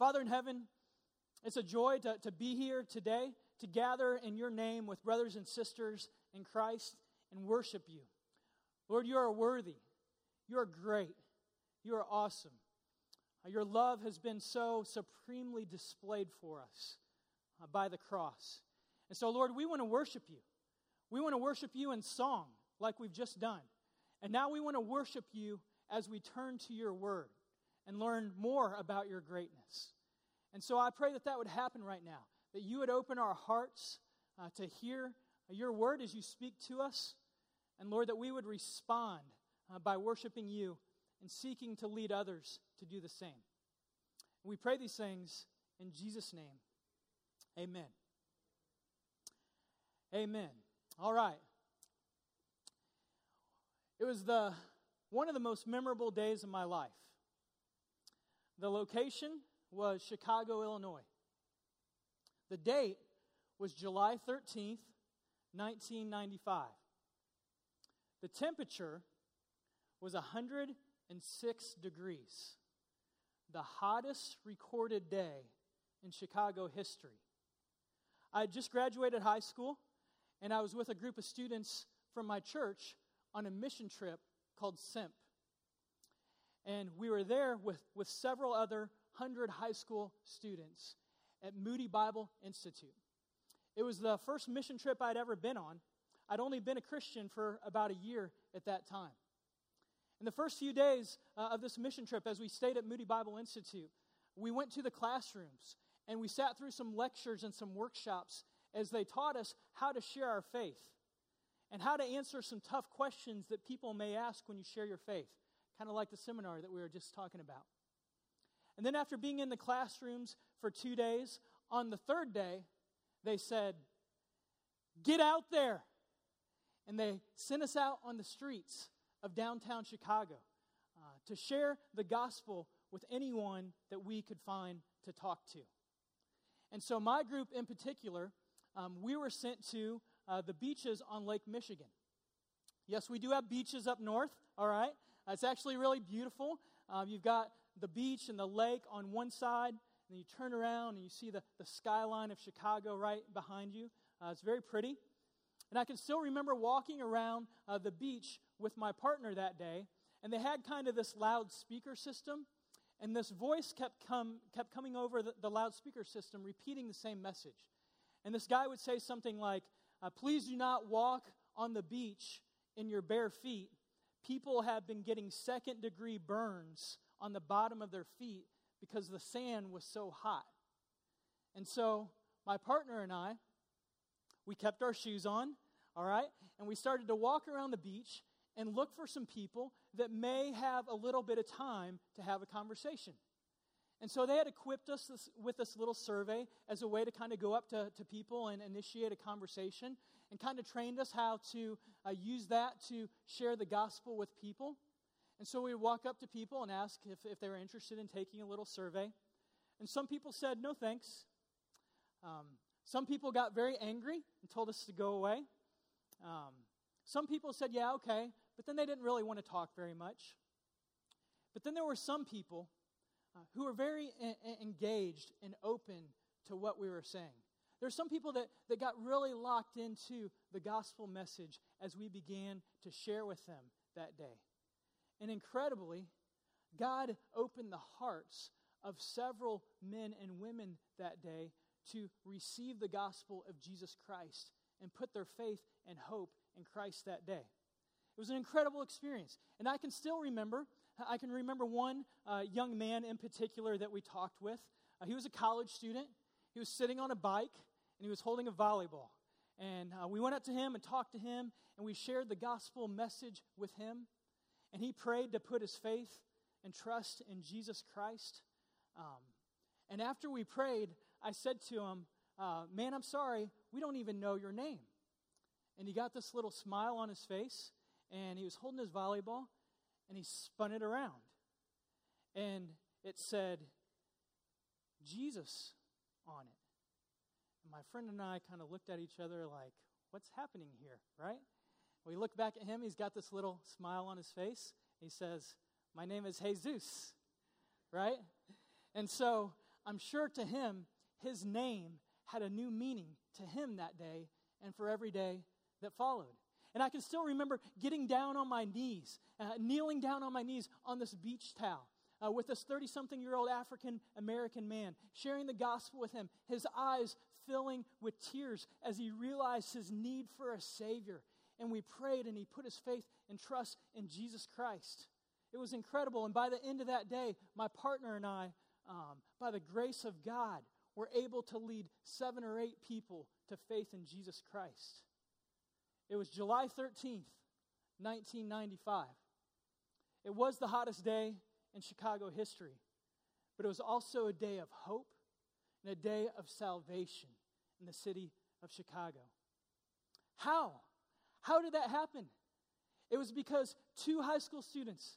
Father in heaven, it's a joy to, to be here today, to gather in your name with brothers and sisters in Christ and worship you. Lord, you are worthy. You are great. You are awesome. Your love has been so supremely displayed for us uh, by the cross. And so, Lord, we want to worship you. We want to worship you in song, like we've just done. And now we want to worship you as we turn to your word and learn more about your greatness. And so I pray that that would happen right now, that you would open our hearts uh, to hear your word as you speak to us. And Lord, that we would respond uh, by worshiping you and seeking to lead others to do the same. We pray these things in Jesus' name. Amen. Amen. All right. It was the one of the most memorable days of my life. The location was Chicago, Illinois. The date was July 13th, 1995. The temperature was 106 degrees, the hottest recorded day in Chicago history. I had just graduated high school, and I was with a group of students from my church on a mission trip called SIMP. And we were there with, with several other hundred high school students at Moody Bible Institute. It was the first mission trip I'd ever been on. I'd only been a Christian for about a year at that time. In the first few days uh, of this mission trip, as we stayed at Moody Bible Institute, we went to the classrooms and we sat through some lectures and some workshops as they taught us how to share our faith and how to answer some tough questions that people may ask when you share your faith, kind of like the seminar that we were just talking about. And then, after being in the classrooms for two days, on the third day, they said, Get out there. And they sent us out on the streets of downtown Chicago uh, to share the gospel with anyone that we could find to talk to. And so, my group in particular, um, we were sent to uh, the beaches on Lake Michigan. Yes, we do have beaches up north, all right? It's actually really beautiful. Um, you've got the beach and the lake on one side, and you turn around and you see the, the skyline of Chicago right behind you. Uh, it's very pretty. And I can still remember walking around uh, the beach with my partner that day, and they had kind of this loudspeaker system, and this voice kept, come, kept coming over the, the loudspeaker system, repeating the same message. And this guy would say something like, uh, Please do not walk on the beach in your bare feet. People have been getting second degree burns on the bottom of their feet because the sand was so hot. And so my partner and I, we kept our shoes on, all right, and we started to walk around the beach and look for some people that may have a little bit of time to have a conversation. And so they had equipped us this, with this little survey as a way to kind of go up to, to people and initiate a conversation and kind of trained us how to uh, use that to share the gospel with people. And so we would walk up to people and ask if, if they were interested in taking a little survey. And some people said, no thanks. Um, some people got very angry and told us to go away. Um, some people said, yeah, okay, but then they didn't really want to talk very much. But then there were some people who were very a- engaged and open to what we were saying. There There's some people that, that got really locked into the gospel message as we began to share with them that day. And incredibly, God opened the hearts of several men and women that day to receive the gospel of Jesus Christ and put their faith and hope in Christ that day. It was an incredible experience. And I can still remember I can remember one uh, young man in particular that we talked with. Uh, he was a college student. He was sitting on a bike and he was holding a volleyball. And uh, we went up to him and talked to him and we shared the gospel message with him. And he prayed to put his faith and trust in Jesus Christ. Um, and after we prayed, I said to him, uh, Man, I'm sorry, we don't even know your name. And he got this little smile on his face and he was holding his volleyball and he spun it around. And it said, Jesus on it. And my friend and I kind of looked at each other like, what's happening here, right? We look back at him, he's got this little smile on his face. He says, My name is Jesus, right? And so I'm sure to him, his name had a new meaning to him that day and for every day that followed. And I can still remember getting down on my knees, uh, kneeling down on my knees on this beach towel uh, with this 30 something year old African American man, sharing the gospel with him, his eyes filling with tears as he realized his need for a Savior. And we prayed, and he put his faith and trust in Jesus Christ. It was incredible. And by the end of that day, my partner and I, um, by the grace of God, were able to lead seven or eight people to faith in Jesus Christ. It was July 13th, 1995. It was the hottest day in Chicago history, but it was also a day of hope and a day of salvation in the city of Chicago. How? How did that happen? It was because two high school students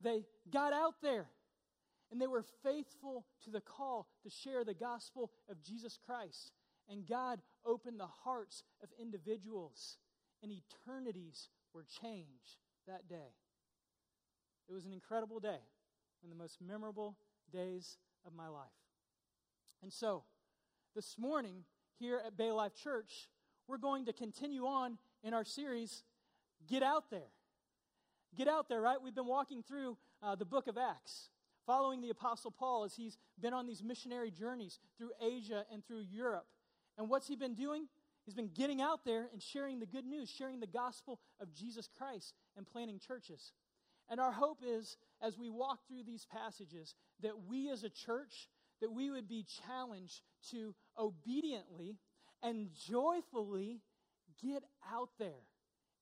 they got out there and they were faithful to the call to share the gospel of Jesus Christ. And God opened the hearts of individuals, and eternities were changed that day. It was an incredible day, one of the most memorable days of my life. And so, this morning here at Bay Life Church, we're going to continue on in our series, Get Out There. Get out there, right? We've been walking through uh, the book of Acts, following the Apostle Paul as he's been on these missionary journeys through Asia and through Europe. And what's he been doing? He's been getting out there and sharing the good news, sharing the gospel of Jesus Christ and planting churches. And our hope is, as we walk through these passages, that we as a church, that we would be challenged to obediently and joyfully get out there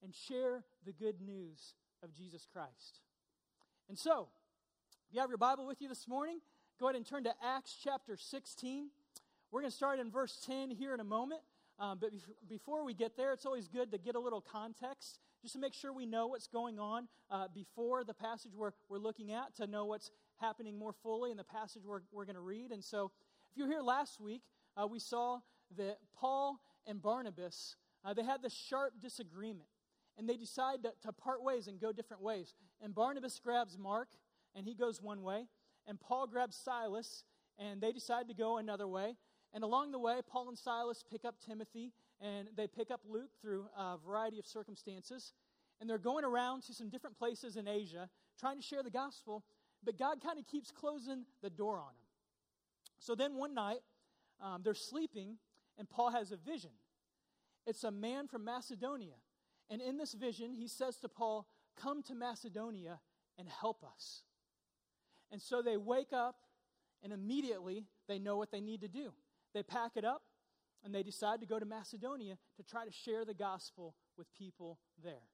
and share the good news of Jesus Christ. And so, if you have your Bible with you this morning, go ahead and turn to Acts chapter 16. We're going to start in verse 10 here in a moment. Um, but before we get there, it's always good to get a little context just to make sure we know what's going on uh, before the passage we're, we're looking at, to know what's happening more fully in the passage we're, we're going to read. And so, if you were here last week, uh, we saw that Paul and Barnabas, uh, they had this sharp disagreement. And they decide to, to part ways and go different ways. And Barnabas grabs Mark, and he goes one way. And Paul grabs Silas, and they decide to go another way. And along the way, Paul and Silas pick up Timothy, and they pick up Luke through a variety of circumstances. And they're going around to some different places in Asia trying to share the gospel, but God kind of keeps closing the door on them. So then one night, um, they're sleeping, and Paul has a vision. It's a man from Macedonia. And in this vision, he says to Paul, Come to Macedonia and help us. And so they wake up, and immediately they know what they need to do. They pack it up, and they decide to go to Macedonia to try to share the gospel with people there.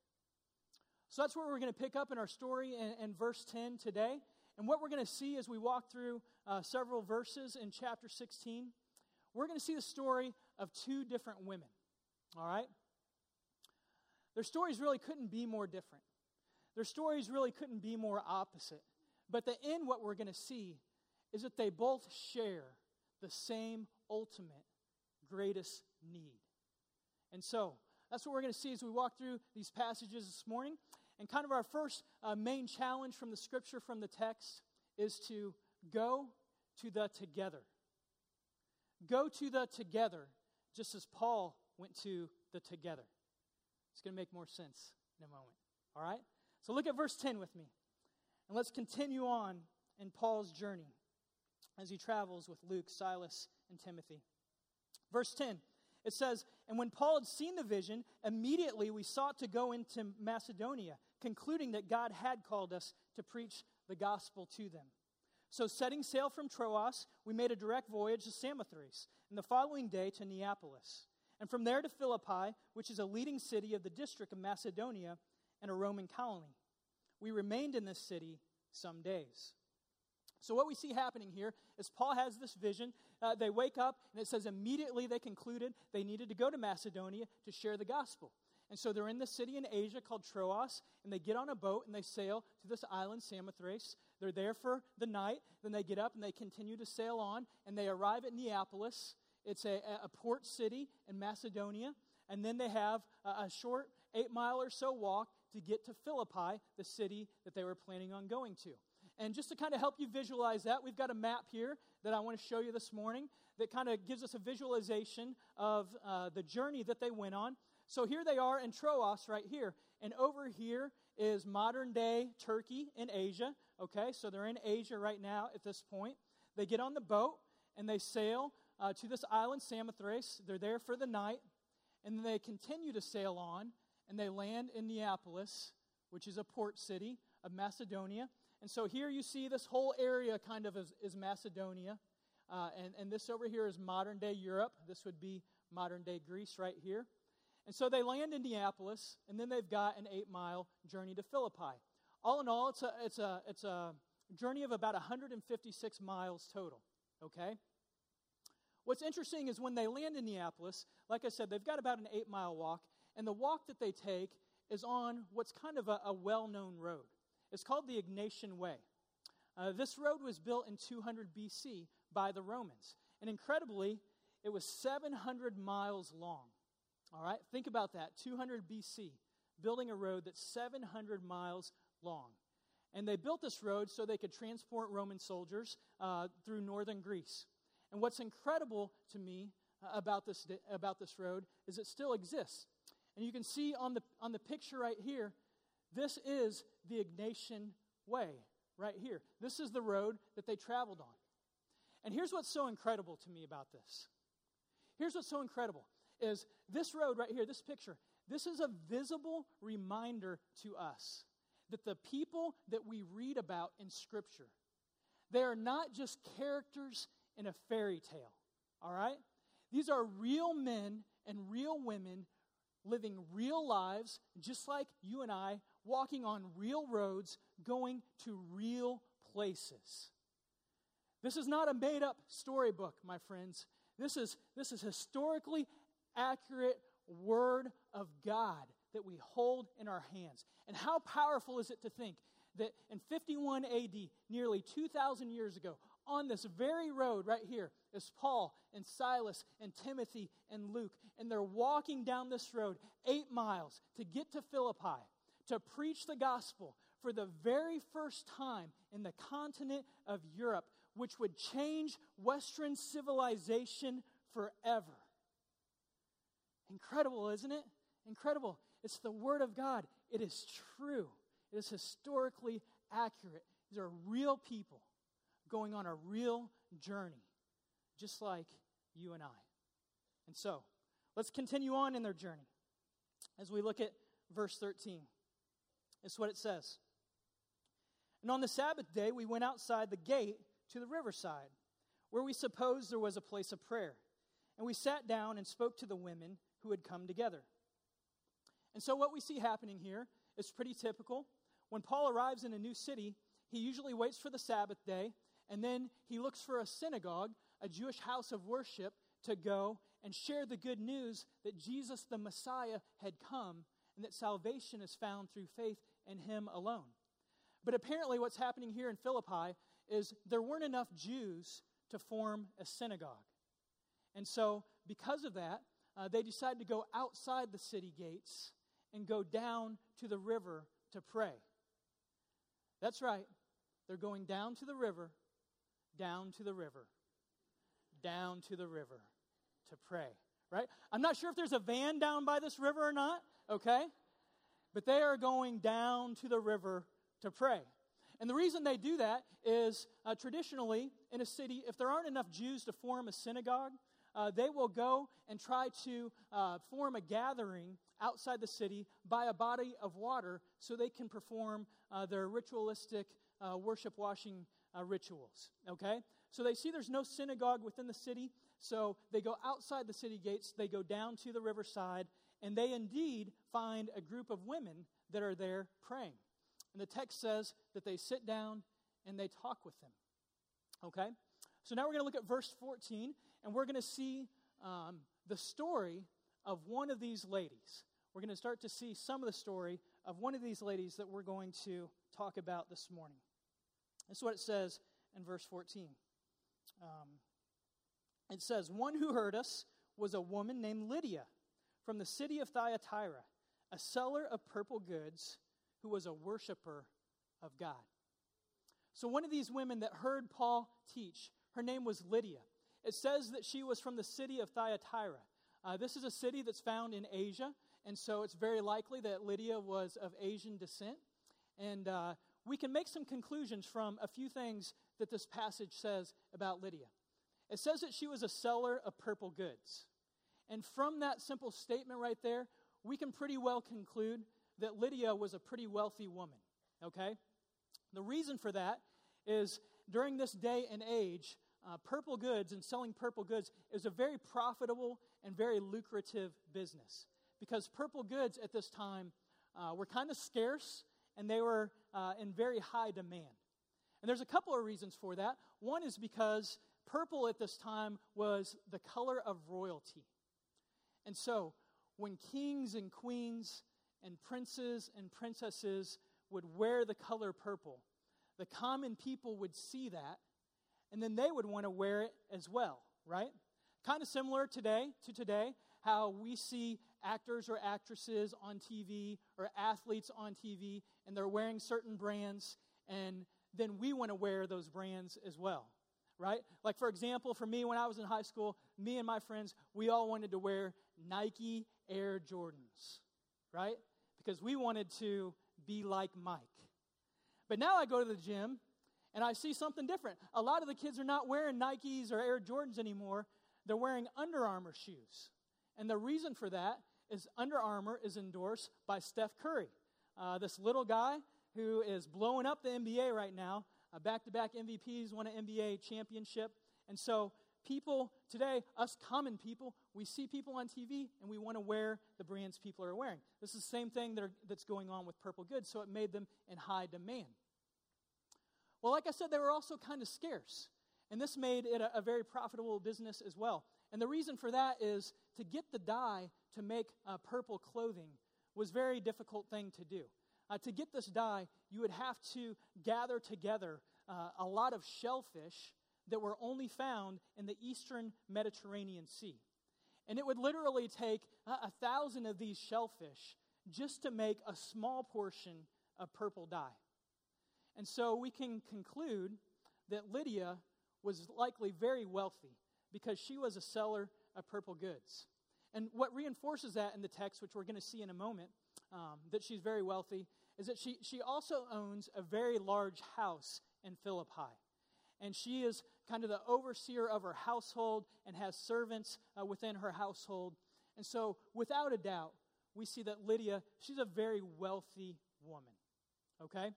So that's where we're going to pick up in our story in, in verse 10 today. And what we're going to see as we walk through uh, several verses in chapter 16, we're going to see the story of two different women. All right? Their stories really couldn't be more different. Their stories really couldn't be more opposite. But the end, what we're going to see is that they both share the same ultimate greatest need. And so, that's what we're going to see as we walk through these passages this morning. And kind of our first uh, main challenge from the scripture, from the text, is to go to the together. Go to the together, just as Paul went to the together. It's going to make more sense in a moment. All right? So look at verse 10 with me. And let's continue on in Paul's journey as he travels with Luke, Silas, and Timothy. Verse 10, it says, And when Paul had seen the vision, immediately we sought to go into Macedonia, concluding that God had called us to preach the gospel to them. So, setting sail from Troas, we made a direct voyage to Samothrace, and the following day to Neapolis, and from there to Philippi, which is a leading city of the district of Macedonia and a Roman colony. We remained in this city some days. So, what we see happening here is Paul has this vision. Uh, they wake up, and it says immediately they concluded they needed to go to Macedonia to share the gospel. And so they're in the city in Asia called Troas, and they get on a boat and they sail to this island, Samothrace. They're there for the night. Then they get up and they continue to sail on, and they arrive at Neapolis. It's a, a port city in Macedonia. And then they have a, a short eight mile or so walk to get to Philippi, the city that they were planning on going to. And just to kind of help you visualize that, we've got a map here that I want to show you this morning that kind of gives us a visualization of uh, the journey that they went on. So here they are in Troas right here. And over here is modern day Turkey in Asia. Okay, so they're in Asia right now at this point. They get on the boat and they sail uh, to this island, Samothrace. They're there for the night. And then they continue to sail on and they land in Neapolis, which is a port city of Macedonia. And so here you see this whole area kind of is, is Macedonia. Uh, and, and this over here is modern day Europe. This would be modern day Greece right here. And so they land in Neapolis, and then they've got an eight mile journey to Philippi. All in all, it's a, it's a, it's a journey of about 156 miles total. Okay? What's interesting is when they land in Neapolis, like I said, they've got about an eight mile walk, and the walk that they take is on what's kind of a, a well known road. It's called the Egnatian Way. Uh, this road was built in 200 BC by the Romans. And incredibly, it was 700 miles long. All right, think about that 200 BC, building a road that's 700 miles long. And they built this road so they could transport Roman soldiers uh, through northern Greece. And what's incredible to me uh, about this, about this road is it still exists. And you can see on the, on the picture right here, this is the Egnatian Way right here. This is the road that they traveled on. And here's what's so incredible to me about this. Here's what's so incredible is this road right here, this picture, this is a visible reminder to us that the people that we read about in Scripture, they are not just characters in a fairy tale, all right? These are real men and real women living real lives, just like you and I, walking on real roads, going to real places. This is not a made up storybook, my friends. This is, this is historically accurate Word of God that we hold in our hands. And how powerful is it to think that in 51 AD, nearly 2,000 years ago, on this very road right here is Paul and Silas and Timothy and Luke. And they're walking down this road eight miles to get to Philippi to preach the gospel for the very first time in the continent of Europe, which would change Western civilization forever. Incredible, isn't it? Incredible. It's the Word of God. It is true, it is historically accurate. These are real people going on a real journey, just like you and I. And so, let's continue on in their journey as we look at verse 13. It's what it says. And on the Sabbath day, we went outside the gate to the riverside, where we supposed there was a place of prayer. And we sat down and spoke to the women who had come together. And so, what we see happening here is pretty typical. When Paul arrives in a new city, he usually waits for the Sabbath day and then he looks for a synagogue, a Jewish house of worship, to go and share the good news that Jesus the Messiah had come and that salvation is found through faith in him alone. But apparently, what's happening here in Philippi is there weren't enough Jews to form a synagogue. And so, because of that, uh, they decided to go outside the city gates and go down to the river to pray. That's right. They're going down to the river down to the river, down to the river to pray, right? I'm not sure if there's a van down by this river or not, okay? But they are going down to the river to pray. And the reason they do that is uh, traditionally in a city, if there aren't enough Jews to form a synagogue, uh, they will go and try to uh, form a gathering outside the city by a body of water so they can perform uh, their ritualistic uh, worship washing uh, rituals. Okay? So they see there's no synagogue within the city, so they go outside the city gates, they go down to the riverside, and they indeed find a group of women that are there praying. And the text says that they sit down and they talk with them. Okay? So now we're going to look at verse 14, and we're going to see um, the story of one of these ladies. We're going to start to see some of the story of one of these ladies that we're going to talk about this morning. That's what it says in verse 14. Um, it says, One who heard us was a woman named Lydia from the city of Thyatira, a seller of purple goods who was a worshiper of God. So, one of these women that heard Paul teach, her name was Lydia. It says that she was from the city of Thyatira. Uh, this is a city that's found in Asia, and so it's very likely that Lydia was of Asian descent. And uh, we can make some conclusions from a few things that this passage says about Lydia. It says that she was a seller of purple goods. And from that simple statement right there, we can pretty well conclude that Lydia was a pretty wealthy woman. Okay? The reason for that is during this day and age, uh, purple goods and selling purple goods is a very profitable and very lucrative business because purple goods at this time uh, were kind of scarce and they were uh, in very high demand. And there's a couple of reasons for that. One is because purple at this time was the color of royalty. And so, when kings and queens and princes and princesses would wear the color purple, the common people would see that, and then they would want to wear it as well, right? Kind of similar today to today, how we see actors or actresses on TV or athletes on TV, and they're wearing certain brands, and then we want to wear those brands as well, right? Like, for example, for me, when I was in high school, me and my friends, we all wanted to wear Nike Air Jordans, right? Because we wanted to be like Mike. But now I go to the gym and I see something different. A lot of the kids are not wearing Nikes or Air Jordans anymore, they're wearing Under Armour shoes. And the reason for that is Under Armour is endorsed by Steph Curry, uh, this little guy who is blowing up the NBA right now. Back to back MVPs, won an NBA championship. And so, people today, us common people, we see people on TV and we want to wear the brands people are wearing. This is the same thing that are, that's going on with purple goods, so it made them in high demand. Well, like I said, they were also kind of scarce. And this made it a, a very profitable business as well. And the reason for that is to get the dye to make uh, purple clothing was very difficult thing to do. Uh, to get this dye, you would have to gather together uh, a lot of shellfish that were only found in the eastern Mediterranean Sea. And it would literally take a thousand of these shellfish just to make a small portion of purple dye. And so we can conclude that Lydia was likely very wealthy because she was a seller of purple goods. And what reinforces that in the text, which we're going to see in a moment, um, that she's very wealthy, is that she, she also owns a very large house in Philippi. And she is kind of the overseer of her household and has servants uh, within her household. And so, without a doubt, we see that Lydia, she's a very wealthy woman. Okay?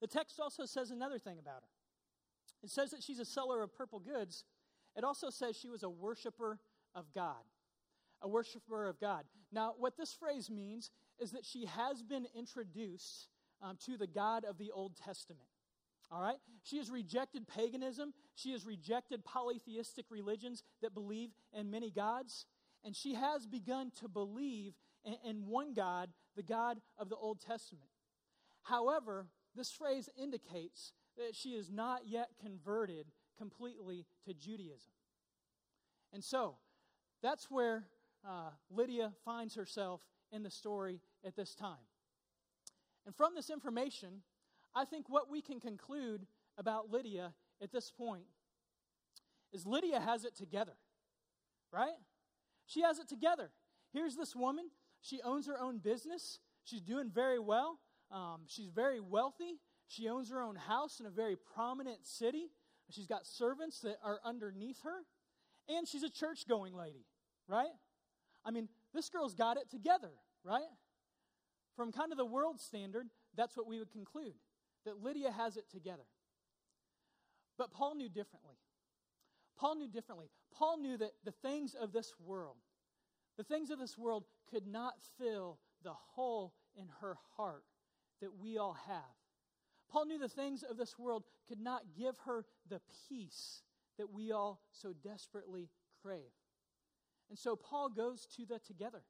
The text also says another thing about her. It says that she's a seller of purple goods. It also says she was a worshiper of God. A worshiper of God. Now, what this phrase means is that she has been introduced um, to the God of the Old Testament. All right? She has rejected paganism. She has rejected polytheistic religions that believe in many gods. And she has begun to believe in, in one God, the God of the Old Testament. However, this phrase indicates that she is not yet converted completely to Judaism. And so, that's where uh, Lydia finds herself in the story at this time. And from this information, I think what we can conclude about Lydia at this point is Lydia has it together, right? She has it together. Here's this woman. She owns her own business. She's doing very well. Um, she's very wealthy. She owns her own house in a very prominent city. She's got servants that are underneath her. And she's a church going lady, right? I mean, this girl's got it together, right? From kind of the world standard, that's what we would conclude that Lydia has it together. But Paul knew differently. Paul knew differently. Paul knew that the things of this world, the things of this world could not fill the hole in her heart that we all have. Paul knew the things of this world could not give her the peace that we all so desperately crave. And so Paul goes to the together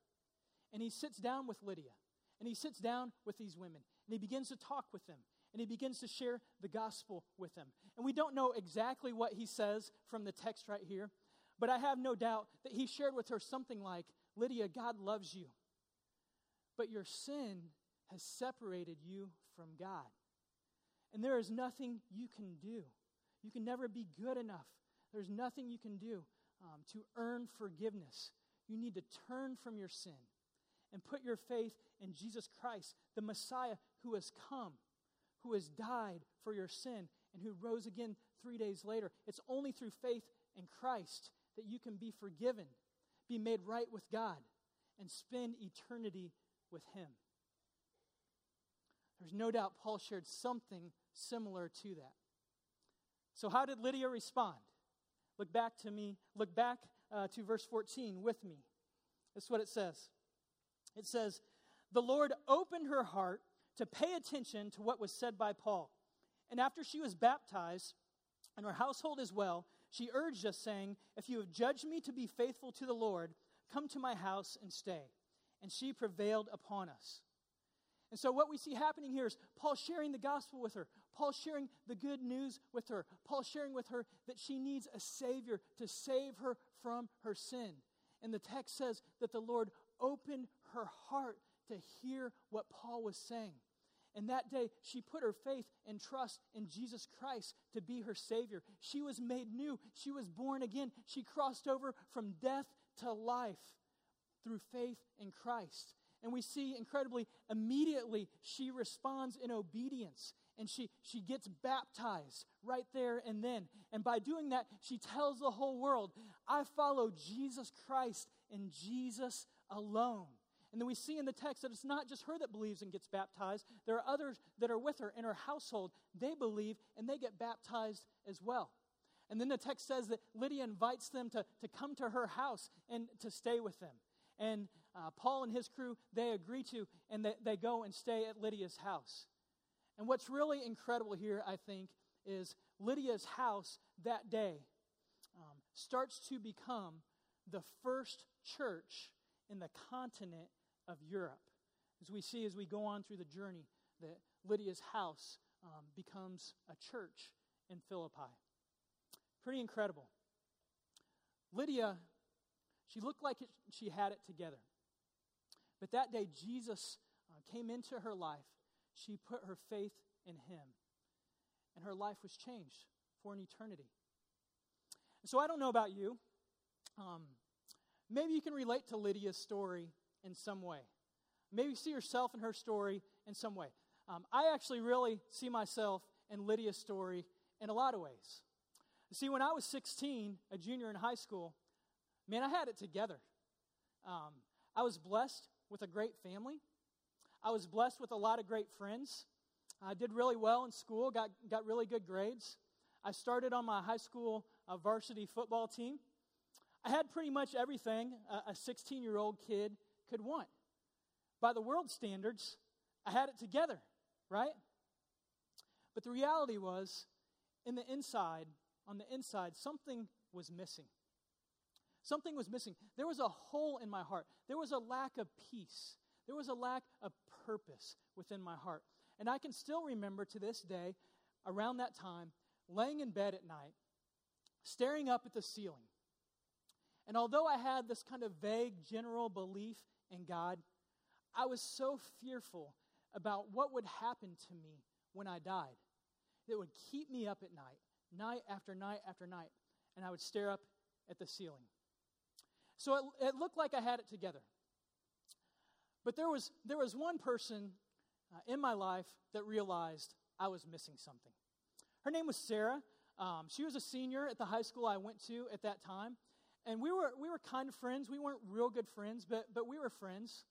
and he sits down with Lydia and he sits down with these women and he begins to talk with them and he begins to share the gospel with them. And we don't know exactly what he says from the text right here, but I have no doubt that he shared with her something like Lydia, God loves you, but your sin has separated you from God. And there is nothing you can do. You can never be good enough. There's nothing you can do um, to earn forgiveness. You need to turn from your sin and put your faith in Jesus Christ, the Messiah who has come, who has died for your sin, and who rose again three days later. It's only through faith in Christ that you can be forgiven, be made right with God, and spend eternity with Him. There's no doubt Paul shared something similar to that. So, how did Lydia respond? Look back to me, look back uh, to verse 14 with me. That's what it says. It says, The Lord opened her heart to pay attention to what was said by Paul. And after she was baptized, and her household as well, she urged us, saying, If you have judged me to be faithful to the Lord, come to my house and stay. And she prevailed upon us. And so, what we see happening here is Paul sharing the gospel with her, Paul sharing the good news with her, Paul sharing with her that she needs a Savior to save her from her sin. And the text says that the Lord opened her heart to hear what Paul was saying. And that day, she put her faith and trust in Jesus Christ to be her Savior. She was made new. She was born again. She crossed over from death to life through faith in Christ. And we see incredibly, immediately, she responds in obedience and she, she gets baptized right there and then. And by doing that, she tells the whole world, I follow Jesus Christ and Jesus alone. And then we see in the text that it's not just her that believes and gets baptized. There are others that are with her in her household. They believe and they get baptized as well. And then the text says that Lydia invites them to, to come to her house and to stay with them. And uh, Paul and his crew, they agree to, and they, they go and stay at Lydia's house. And what's really incredible here, I think, is Lydia's house that day um, starts to become the first church in the continent of Europe. As we see as we go on through the journey, that Lydia's house um, becomes a church in Philippi. Pretty incredible. Lydia, she looked like it, she had it together. But that day, Jesus uh, came into her life. She put her faith in him. And her life was changed for an eternity. So I don't know about you. Um, maybe you can relate to Lydia's story in some way. Maybe see yourself in her story in some way. Um, I actually really see myself in Lydia's story in a lot of ways. See, when I was 16, a junior in high school, man, I had it together. Um, I was blessed with a great family. I was blessed with a lot of great friends. I did really well in school, got, got really good grades. I started on my high school uh, varsity football team. I had pretty much everything a 16 year old kid could want. By the world standards, I had it together, right? But the reality was, in the inside, on the inside, something was missing. Something was missing. There was a hole in my heart. There was a lack of peace. There was a lack of purpose within my heart. And I can still remember to this day, around that time, laying in bed at night, staring up at the ceiling. And although I had this kind of vague general belief in God, I was so fearful about what would happen to me when I died that would keep me up at night, night after night after night, and I would stare up at the ceiling. So it, it looked like I had it together. But there was, there was one person uh, in my life that realized I was missing something. Her name was Sarah. Um, she was a senior at the high school I went to at that time. And we were, we were kind of friends. We weren't real good friends, but, but we were friends.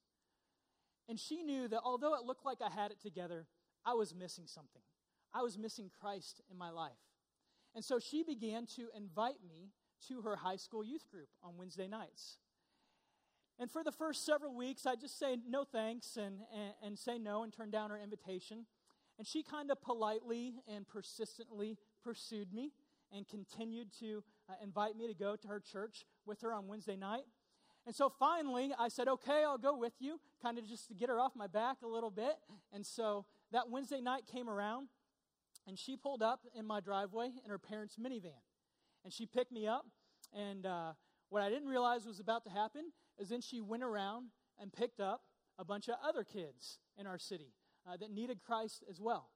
And she knew that although it looked like I had it together, I was missing something. I was missing Christ in my life. And so she began to invite me to her high school youth group on Wednesday nights. And for the first several weeks, I just say no thanks and, and, and say no and turn down her invitation. And she kind of politely and persistently pursued me and continued to uh, invite me to go to her church with her on Wednesday night. And so finally, I said, okay, I'll go with you, kind of just to get her off my back a little bit. And so that Wednesday night came around, and she pulled up in my driveway in her parents' minivan. And she picked me up, and uh, what I didn't realize was about to happen is then she went around and picked up a bunch of other kids in our city uh, that needed Christ as well.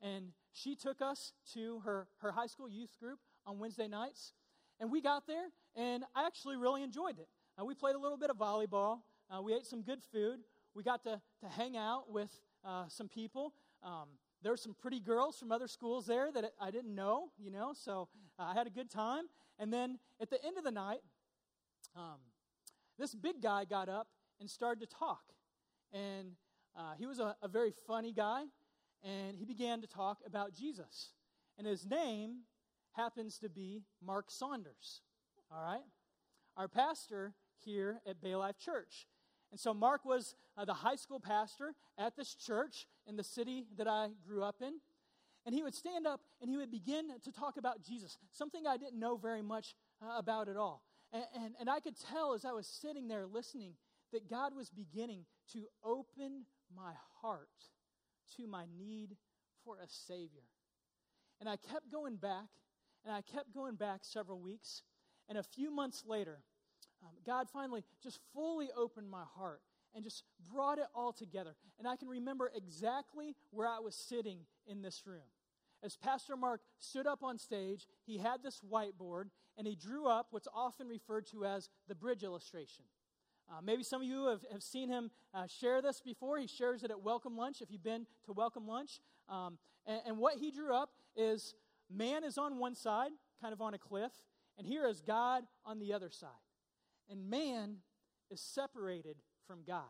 and she took us to her, her high school youth group on Wednesday nights. And we got there, and I actually really enjoyed it. Uh, we played a little bit of volleyball, uh, we ate some good food, we got to, to hang out with uh, some people. Um, there were some pretty girls from other schools there that I didn't know, you know, so uh, I had a good time. And then at the end of the night, um, this big guy got up and started to talk. And uh, he was a, a very funny guy, and he began to talk about Jesus. And his name happens to be Mark Saunders. All right? Our pastor here at Bay Life Church. And so Mark was uh, the high school pastor at this church in the city that I grew up in. And he would stand up and he would begin to talk about Jesus, something I didn't know very much uh, about at all. And, and, and I could tell as I was sitting there listening that God was beginning to open my heart to my need for a Savior. And I kept going back, and I kept going back several weeks. And a few months later, um, God finally just fully opened my heart and just brought it all together. And I can remember exactly where I was sitting in this room. As Pastor Mark stood up on stage, he had this whiteboard and he drew up what's often referred to as the bridge illustration. Uh, maybe some of you have, have seen him uh, share this before. He shares it at Welcome Lunch if you've been to Welcome Lunch. Um, and, and what he drew up is man is on one side, kind of on a cliff, and here is God on the other side. And man is separated from God.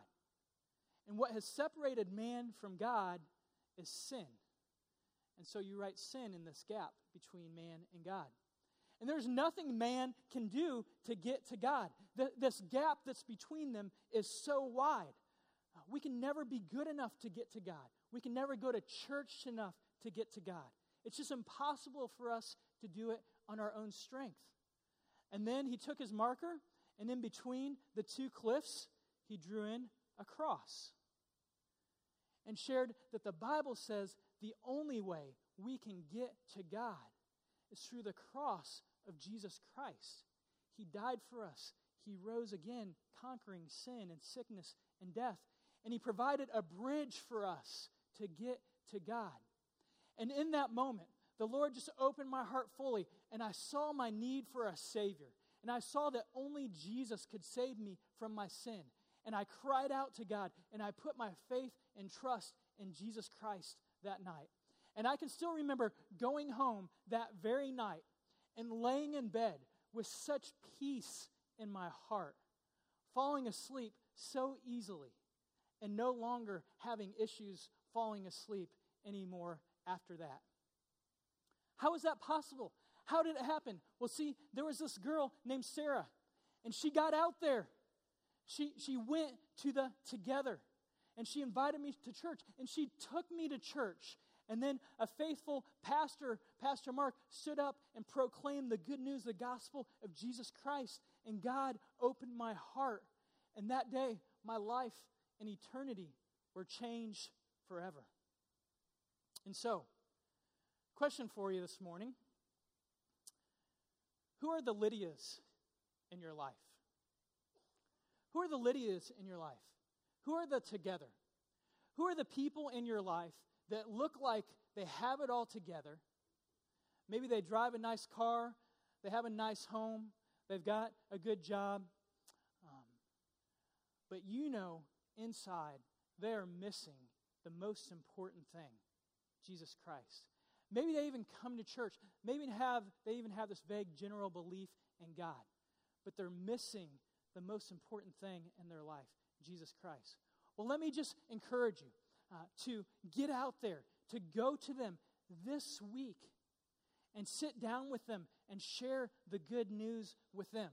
And what has separated man from God is sin. And so you write sin in this gap between man and God. And there's nothing man can do to get to God. The, this gap that's between them is so wide. We can never be good enough to get to God. We can never go to church enough to get to God. It's just impossible for us to do it on our own strength. And then he took his marker, and in between the two cliffs, he drew in a cross and shared that the Bible says the only way we can get to God is through the cross of Jesus Christ. He died for us. He rose again, conquering sin and sickness and death. And He provided a bridge for us to get to God. And in that moment, the Lord just opened my heart fully, and I saw my need for a Savior. And I saw that only Jesus could save me from my sin. And I cried out to God, and I put my faith and trust in Jesus Christ that night. And I can still remember going home that very night and laying in bed with such peace in my heart, falling asleep so easily, and no longer having issues falling asleep anymore after that. How is that possible? How did it happen? Well, see, there was this girl named Sarah, and she got out there. She, she went to the together, and she invited me to church, and she took me to church. And then a faithful pastor, Pastor Mark, stood up and proclaimed the good news, the gospel of Jesus Christ. And God opened my heart. And that day, my life and eternity were changed forever. And so, question for you this morning Who are the Lydias in your life? Who are the Lydias in your life? Who are the together? Who are the people in your life that look like they have it all together. Maybe they drive a nice car, they have a nice home, they've got a good job. Um, but you know, inside, they are missing the most important thing Jesus Christ. Maybe they even come to church. Maybe have, they even have this vague general belief in God. But they're missing the most important thing in their life Jesus Christ. Well, let me just encourage you uh, to get out there, to go to them this week and sit down with them and share the good news with them.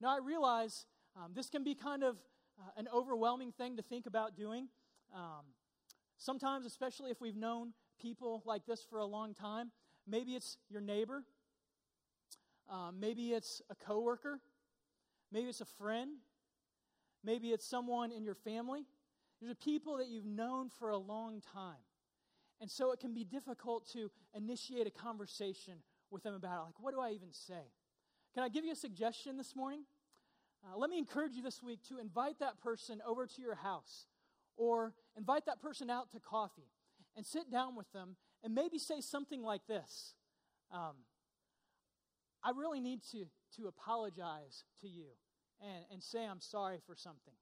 Now, I realize um, this can be kind of uh, an overwhelming thing to think about doing. Um, sometimes, especially if we've known people like this for a long time, maybe it's your neighbor, um, maybe it's a coworker, maybe it's a friend, maybe it's someone in your family. These are people that you've known for a long time. And so it can be difficult to initiate a conversation with them about it. Like, what do I even say? Can I give you a suggestion this morning? Uh, let me encourage you this week to invite that person over to your house or invite that person out to coffee and sit down with them and maybe say something like this um, I really need to, to apologize to you and, and say I'm sorry for something.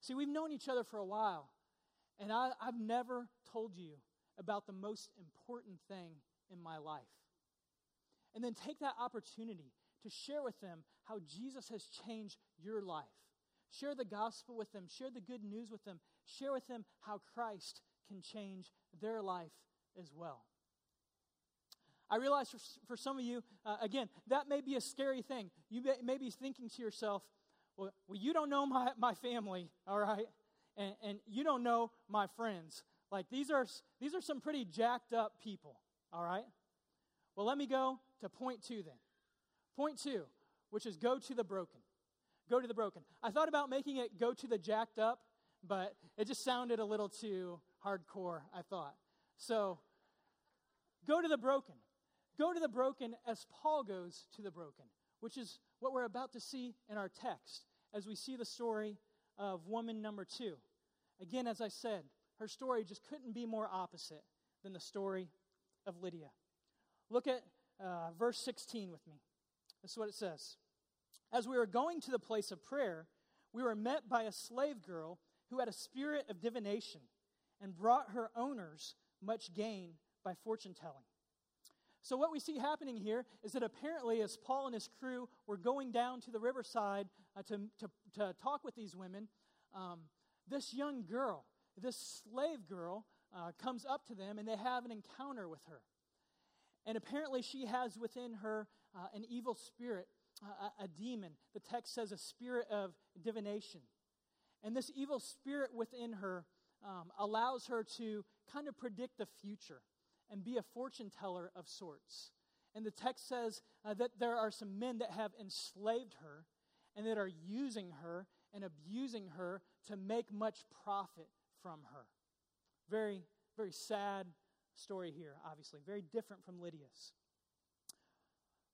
See, we've known each other for a while, and I, I've never told you about the most important thing in my life. And then take that opportunity to share with them how Jesus has changed your life. Share the gospel with them, share the good news with them, share with them how Christ can change their life as well. I realize for, for some of you, uh, again, that may be a scary thing. You may, may be thinking to yourself, well, well, you don't know my, my family, all right? And, and you don't know my friends. Like, these are, these are some pretty jacked up people, all right? Well, let me go to point two then. Point two, which is go to the broken. Go to the broken. I thought about making it go to the jacked up, but it just sounded a little too hardcore, I thought. So, go to the broken. Go to the broken as Paul goes to the broken, which is what we're about to see in our text as we see the story of woman number two. Again, as I said, her story just couldn't be more opposite than the story of Lydia. Look at uh, verse 16 with me. This is what it says. As we were going to the place of prayer, we were met by a slave girl who had a spirit of divination and brought her owners much gain by fortune telling. So, what we see happening here is that apparently, as Paul and his crew were going down to the riverside uh, to, to, to, talk with these women, um, this young girl, this slave girl, uh, comes up to them and they have an encounter with her. And apparently, she has within her uh, an evil spirit, uh, a, a demon. The text says a spirit of divination. And this evil spirit within her um, allows her to kind of predict the future and be a fortune teller of sorts. And the text says uh, that there are some men that have enslaved her and that are using her and abusing her to make much profit from her. Very, very sad story here, obviously. Very different from Lydia's.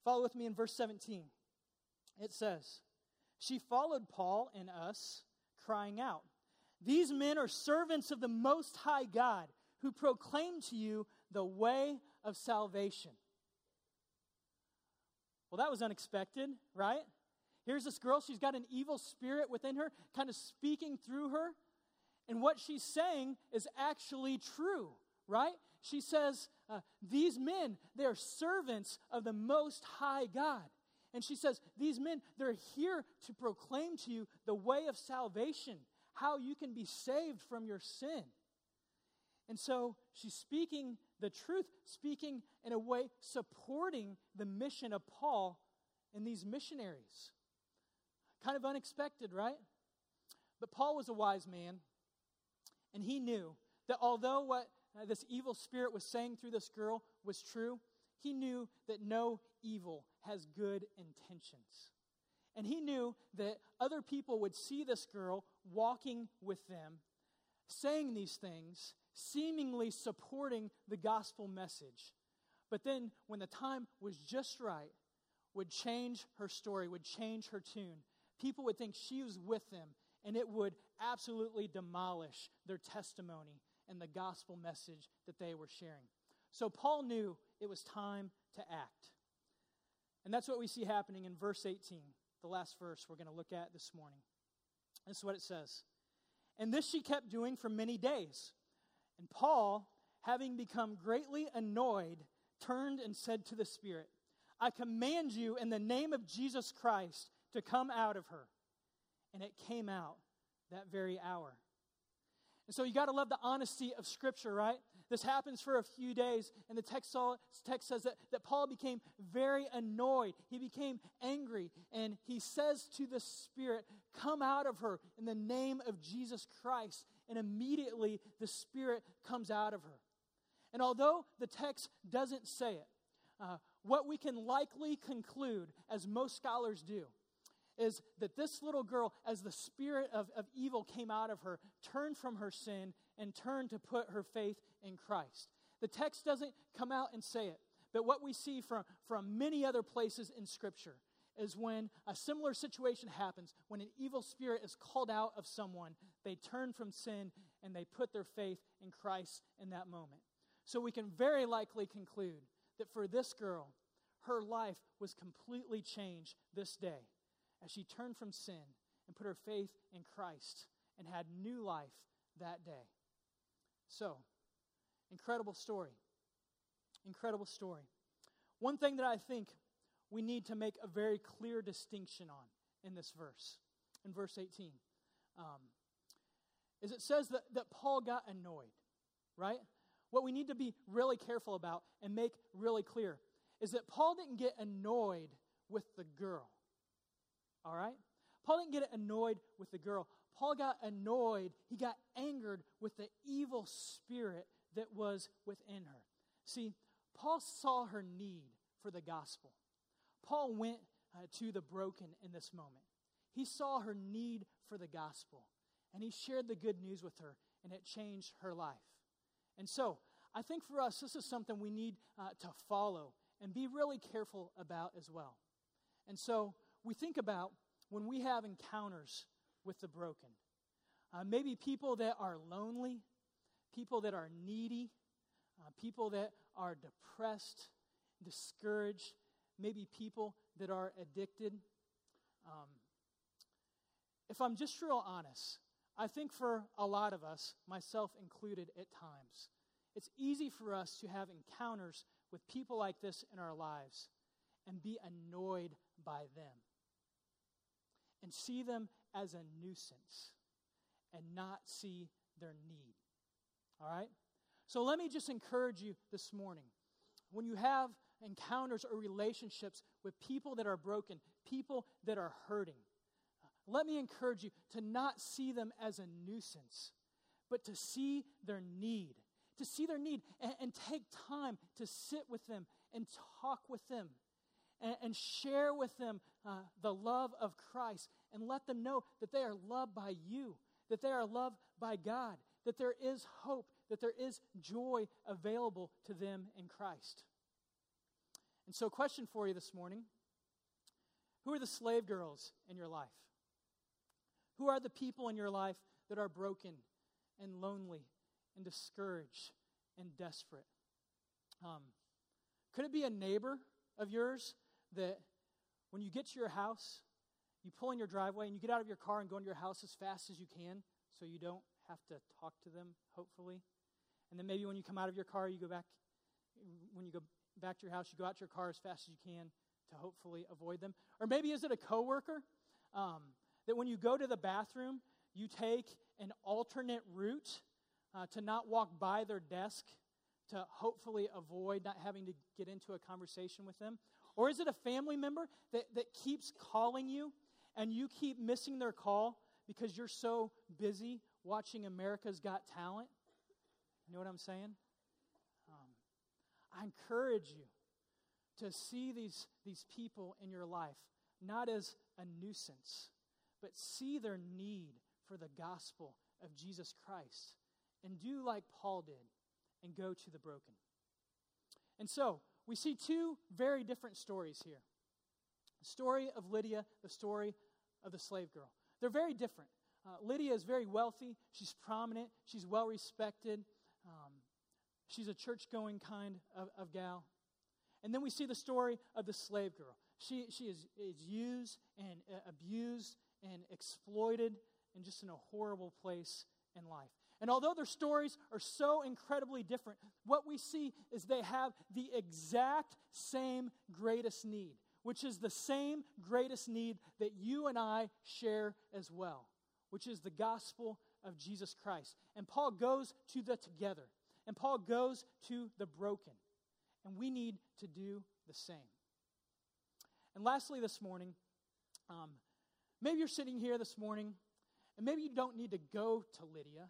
Follow with me in verse 17. It says, She followed Paul and us, crying out, These men are servants of the Most High God who proclaim to you the way of salvation. Well, that was unexpected, right? Here's this girl, she's got an evil spirit within her, kind of speaking through her. And what she's saying is actually true, right? She says, uh, These men, they are servants of the Most High God. And she says, These men, they're here to proclaim to you the way of salvation, how you can be saved from your sin. And so she's speaking the truth, speaking in a way supporting the mission of Paul and these missionaries. Kind of unexpected, right? But Paul was a wise man, and he knew that although what uh, this evil spirit was saying through this girl was true, he knew that no evil has good intentions. And he knew that other people would see this girl walking with them, saying these things, seemingly supporting the gospel message. But then, when the time was just right, would change her story, would change her tune. People would think she was with them, and it would absolutely demolish their testimony and the gospel message that they were sharing. So Paul knew it was time to act. And that's what we see happening in verse 18, the last verse we're going to look at this morning. This is what it says. And this she kept doing for many days. And Paul, having become greatly annoyed, turned and said to the Spirit, I command you in the name of Jesus Christ to come out of her. And it came out that very hour. And so you got to love the honesty of Scripture, right? This happens for a few days, and the text, text says that, that Paul became very annoyed. He became angry, and he says to the Spirit, Come out of her in the name of Jesus Christ and immediately the Spirit comes out of her. And although the text doesn't say it, uh, what we can likely conclude, as most scholars do, is that this little girl, as the spirit of, of evil came out of her, turned from her sin and turned to put her faith in Christ. The text doesn't come out and say it, but what we see from, from many other places in Scripture is when a similar situation happens, when an evil spirit is called out of someone, they turn from sin and they put their faith in Christ in that moment. So we can very likely conclude that for this girl, her life was completely changed this day as she turned from sin and put her faith in Christ and had new life that day. So, incredible story. Incredible story. One thing that I think we need to make a very clear distinction on in this verse, in verse 18, um, is it says that, that Paul got annoyed, right? What we need to be really careful about and make really clear is that Paul didn't get annoyed with the girl. All right? Paul didn't get annoyed with the girl. Paul got annoyed, he got angered with the evil spirit that was within her. See, Paul saw her need for the gospel. Paul went uh, to the broken in this moment. He saw her need for the gospel, and he shared the good news with her, and it changed her life. And so, I think for us, this is something we need uh, to follow and be really careful about as well. And so, we think about when we have encounters with the broken. Uh, maybe people that are lonely, people that are needy, uh, people that are depressed, discouraged, maybe people that are addicted. Um, if I'm just real honest, I think for a lot of us, myself included at times, it's easy for us to have encounters with people like this in our lives and be annoyed by them and see them as a nuisance and not see their need. All right? So let me just encourage you this morning. When you have encounters or relationships with people that are broken, people that are hurting, let me encourage you to not see them as a nuisance, but to see their need. To see their need and, and take time to sit with them and talk with them and, and share with them uh, the love of Christ and let them know that they are loved by you, that they are loved by God, that there is hope, that there is joy available to them in Christ. And so, question for you this morning Who are the slave girls in your life? Who are the people in your life that are broken and lonely and discouraged and desperate? Um, could it be a neighbor of yours that when you get to your house, you pull in your driveway and you get out of your car and go into your house as fast as you can so you don't have to talk to them, hopefully. And then maybe when you come out of your car, you go back, when you go back to your house, you go out to your car as fast as you can to hopefully avoid them. Or maybe is it a coworker um, that when you go to the bathroom, you take an alternate route uh, to not walk by their desk to hopefully avoid not having to get into a conversation with them? Or is it a family member that, that keeps calling you and you keep missing their call because you're so busy watching America's Got Talent? You know what I'm saying? Um, I encourage you to see these, these people in your life not as a nuisance, but see their need for the gospel of Jesus Christ and do like Paul did and go to the broken. And so, we see two very different stories here the story of Lydia, the story of the slave girl. They're very different. Uh, Lydia is very wealthy, she's prominent, she's well respected, um, she's a church going kind of, of, gal. And then we see the story of the slave girl. She, she is, is used and uh, abused and exploited and just in a horrible place in life. And although their stories are so incredibly different, what we see is they have the exact same greatest need, which is the same greatest need that you and I share as well, which is the gospel of Jesus Christ. And Paul goes to the together, and Paul goes to the broken. And we need to do the same. And lastly, this morning, um, maybe you're sitting here this morning, and maybe you don't need to go to Lydia.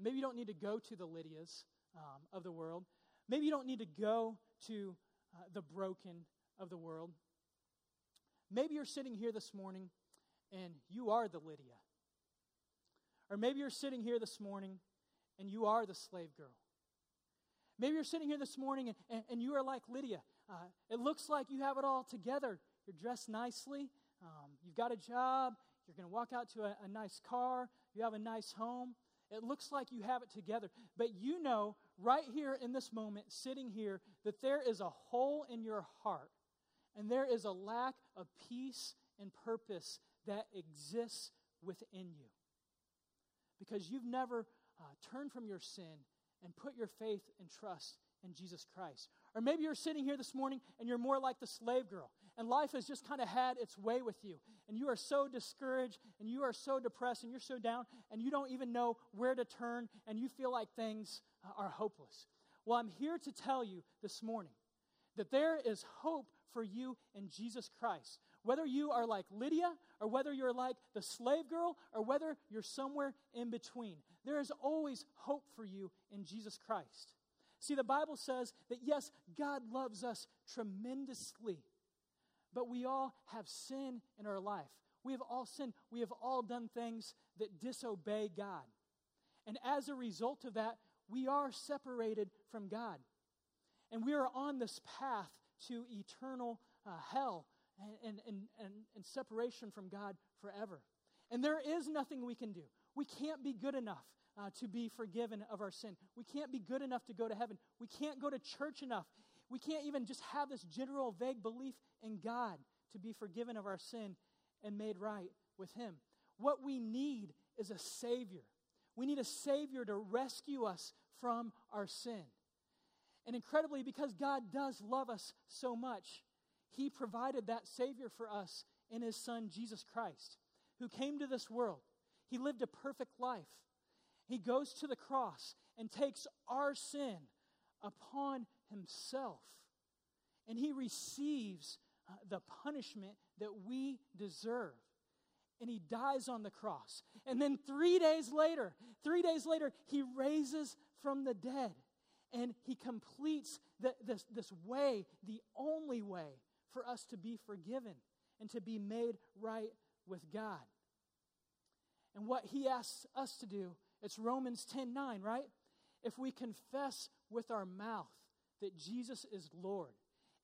Maybe you don't need to go to the Lydias um, of the world. Maybe you don't need to go to uh, the broken of the world. Maybe you're sitting here this morning and you are the Lydia. Or maybe you're sitting here this morning and you are the slave girl. Maybe you're sitting here this morning and, and, and you are like Lydia. Uh, it looks like you have it all together. You're dressed nicely, um, you've got a job, you're going to walk out to a, a nice car, you have a nice home. It looks like you have it together, but you know right here in this moment, sitting here, that there is a hole in your heart and there is a lack of peace and purpose that exists within you. Because you've never uh, turned from your sin and put your faith and trust in Jesus Christ. Or maybe you're sitting here this morning and you're more like the slave girl, and life has just kind of had its way with you, and you are so discouraged, and you are so depressed, and you're so down, and you don't even know where to turn, and you feel like things uh, are hopeless. Well, I'm here to tell you this morning that there is hope for you in Jesus Christ. Whether you are like Lydia, or whether you're like the slave girl, or whether you're somewhere in between, there is always hope for you in Jesus Christ. See, the Bible says that yes, God loves us tremendously, but we all have sin in our life. We have all sinned. We have all done things that disobey God. And as a result of that, we are separated from God. And we are on this path to eternal uh, hell and, and, and, and separation from God forever. And there is nothing we can do. We can't be good enough uh, to be forgiven of our sin. We can't be good enough to go to heaven. We can't go to church enough. We can't even just have this general vague belief in God to be forgiven of our sin and made right with Him. What we need is a Savior. We need a Savior to rescue us from our sin. And incredibly, because God does love us so much, He provided that Savior for us in His Son, Jesus Christ, who came to this world. He lived a perfect life. He goes to the cross and takes our sin upon Himself. And He receives uh, the punishment that we deserve. And He dies on the cross. And then three days later, three days later, He raises from the dead and he completes the, this, this way, the only way for us to be forgiven and to be made right with God. And what he asks us to do, it's Romans 10 9, right? If we confess with our mouth that Jesus is Lord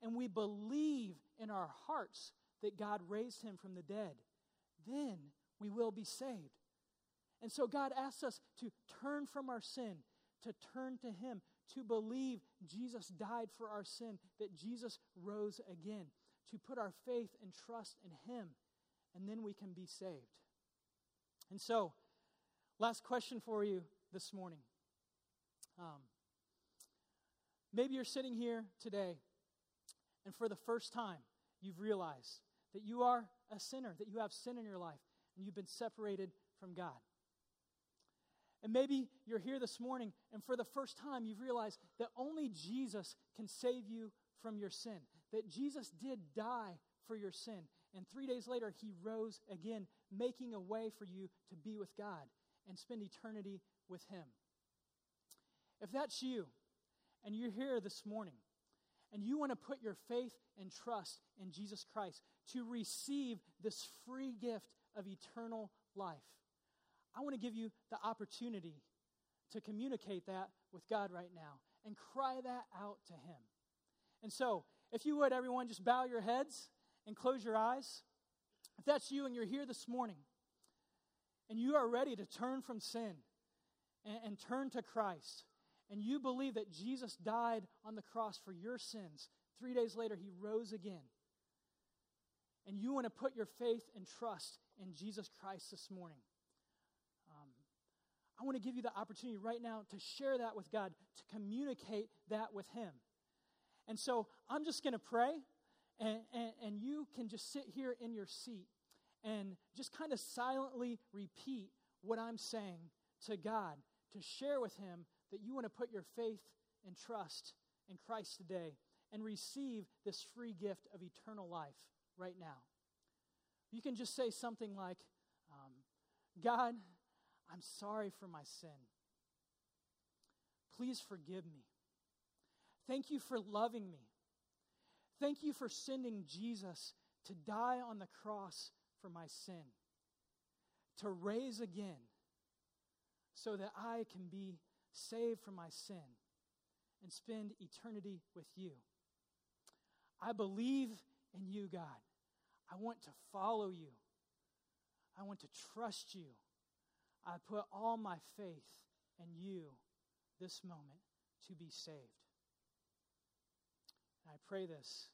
and we believe in our hearts that God raised him from the dead, then we will be saved. And so God asks us to turn from our sin, to turn to him, to believe Jesus died for our sin, that Jesus rose again, to put our faith and trust in Him, and then we can be saved. And so, last question for you this morning. Um, maybe you're sitting here today, and for the first time, you've realized that you are a sinner, that you have sin in your life, and you've been separated from God. And maybe you're here this morning, and for the first time, you've realized that only Jesus can save you from your sin. That Jesus did die for your sin. And three days later, he rose again, making a way for you to be with God and spend eternity with him. If that's you, and you're here this morning, and you want to put your faith and trust in Jesus Christ to receive this free gift of eternal life, I want to give you the opportunity to communicate that with God right now and cry that out to Him. And so, if you would, everyone, just bow your heads and close your eyes. If that's you and you're here this morning and you are ready to turn from sin and, and turn to Christ, and you believe that Jesus died on the cross for your sins, three days later, He rose again, and you want to put your faith and trust in Jesus Christ this morning. Um, I want to give you the opportunity right now to share that with God, to communicate that with Him. And so I'm just going to pray, and, and, and you can just sit here in your seat and just kind of silently repeat what I'm saying to God, to share with Him that you want to put your faith and trust in Christ today and receive this free gift of eternal life right now. You can just say something like, um, God, I'm sorry for my sin. Please forgive me. Thank you for loving me. Thank you for sending Jesus to die on the cross for my sin, to raise again so that I can be saved from my sin and spend eternity with you. I believe in you, God. I want to follow you. I want to trust you. I put all my faith in you this moment to be saved. And I pray this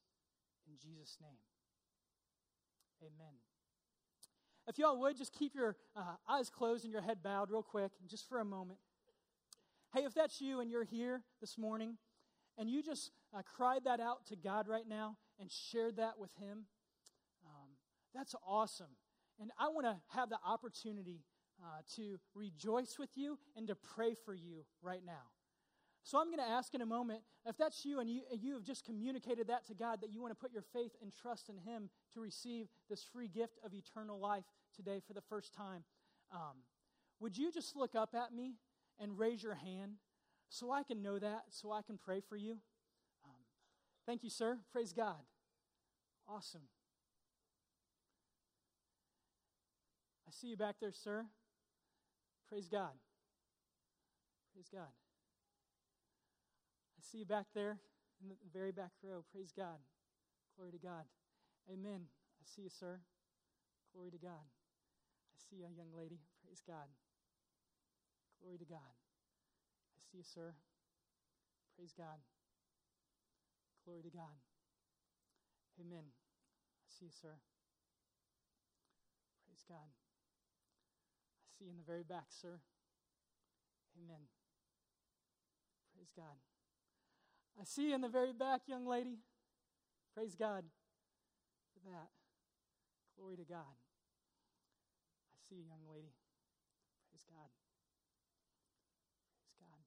in Jesus' name. Amen. If y'all would, just keep your uh, eyes closed and your head bowed real quick, just for a moment. Hey, if that's you and you're here this morning and you just uh, cried that out to God right now and shared that with Him, um, that's awesome. And I want to have the opportunity uh, to rejoice with you and to pray for you right now. So I'm going to ask in a moment if that's you and you, you have just communicated that to God that you want to put your faith and trust in Him to receive this free gift of eternal life today for the first time. Um, would you just look up at me and raise your hand so I can know that, so I can pray for you? Um, thank you, sir. Praise God. Awesome. I see you back there, sir. Praise God. Praise God. I see you back there in the very back row. Praise God. Glory to God. Amen. I see you, sir. Glory to God. I see you, young lady. Praise God. Glory to God. I see you, sir. Praise God. Glory to God. Amen. I see you, sir. Praise God. I see you in the very back, sir. Amen. Praise God. I see you in the very back, young lady. Praise God for that. Glory to God. I see you, young lady. Praise God. Praise God.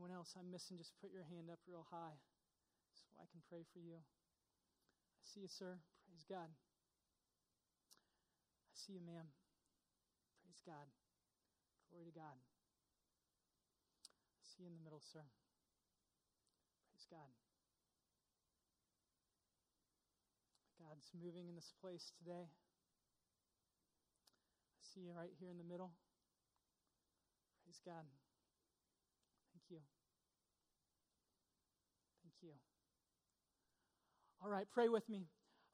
Anyone else I'm missing, just put your hand up real high so I can pray for you. I see you, sir. Praise God. I see you, ma'am. Praise God. Glory to God. I see you in the middle, sir. Praise God. God's moving in this place today. I see you right here in the middle. Praise God. Thank you. Thank you. All right, pray with me.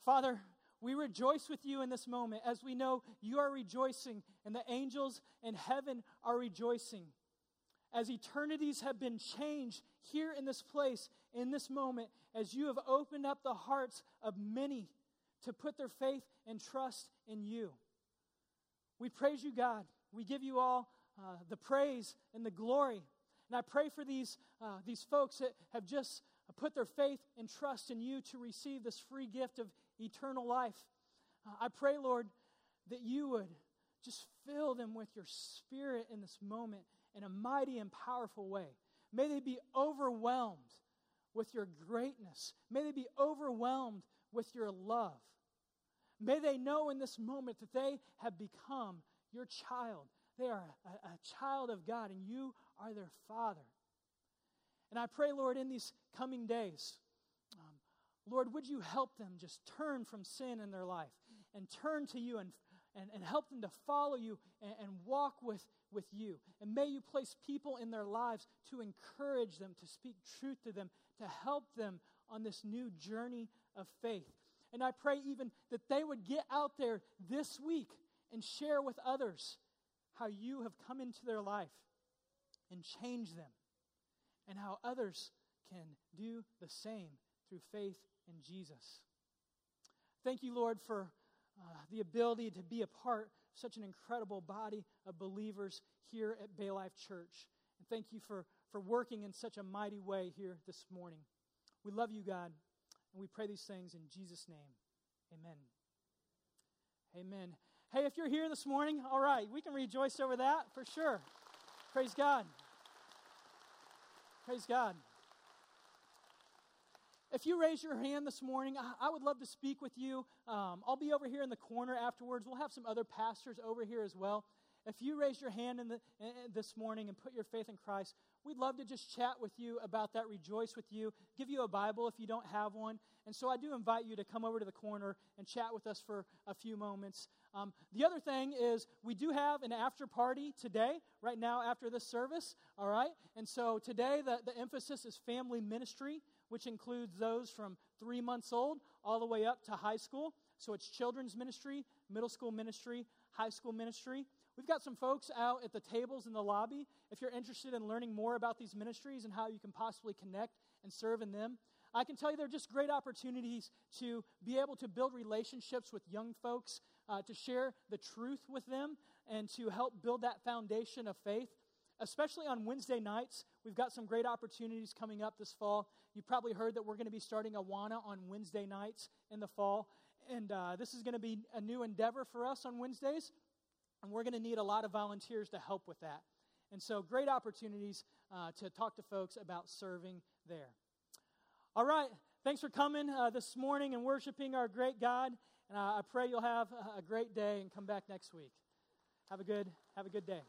Father, we rejoice with you in this moment as we know you are rejoicing and the angels in heaven are rejoicing. As eternities have been changed here in this place, in this moment, as you have opened up the hearts of many to put their faith and trust in you. We praise you, God. We give you all uh, the praise and the glory. And I pray for these, uh, these folks that have just put their faith and trust in you to receive this free gift of eternal life. Uh, I pray, Lord, that you would just fill them with your spirit in this moment in a mighty and powerful way. May they be overwhelmed with your greatness. May they be overwhelmed with your love. May they know in this moment that they have become your child. They are a, a child of God, and you are their father. And I pray, Lord, in these coming days, um, Lord, would you help them just turn from sin in their life and turn to you and, and, and help them to follow you and, and walk with, with you. And may you place people in their lives to encourage them, to speak truth to them, to help them on this new journey of faith. And I pray even that they would get out there this week and share with others how you have come into their life and changed them, and how others can do the same through faith in Jesus. Thank you, Lord, for uh, the ability to be a part of such an incredible body of believers here at Bay Life Church. And thank you for, for working in such a mighty way here this morning. We love you, God, and we pray these things in Jesus' name. Amen. Amen. Hey, if you're here this morning, all right, we can rejoice over that for sure. Praise God. Praise God. If you raise your hand this morning, I, would love to speak with you. Um, I'll be over here in the corner afterwards. We'll have some other pastors over here as well. If you raise your hand in the, in, this morning and put your faith in Christ, we'd love to just chat with you about that, rejoice with you, give you a Bible if you don't have one. And so I do invite you to come over to the corner and chat with us for a few moments. Um, the other thing is, we do have an after party today, right now after this service, all right? And so today the, the emphasis is family ministry which includes those from three months old all the way up to high school. So it's children's ministry, middle school ministry, high school ministry. We've got some folks out at the tables in the lobby. If you're interested in learning more about these ministries and how you can possibly connect and serve in them, I can tell you they're just great opportunities to be able to build relationships with young folks, uh, to share the truth with them, and to help build that foundation of faith. Especially on Wednesday nights, we've got some great opportunities coming up this fall. You've probably heard that we're going to be starting Awana on Wednesday nights in the fall. And uh, this is going to be a new endeavor for us on Wednesdays. And we're going to need a lot of volunteers to help with that. And so, great opportunities uh, to talk to folks about serving there. All right. Thanks for coming uh, this morning and worshiping our great God. And I pray you'll have a great day and come back next week. Have a good, have a good day.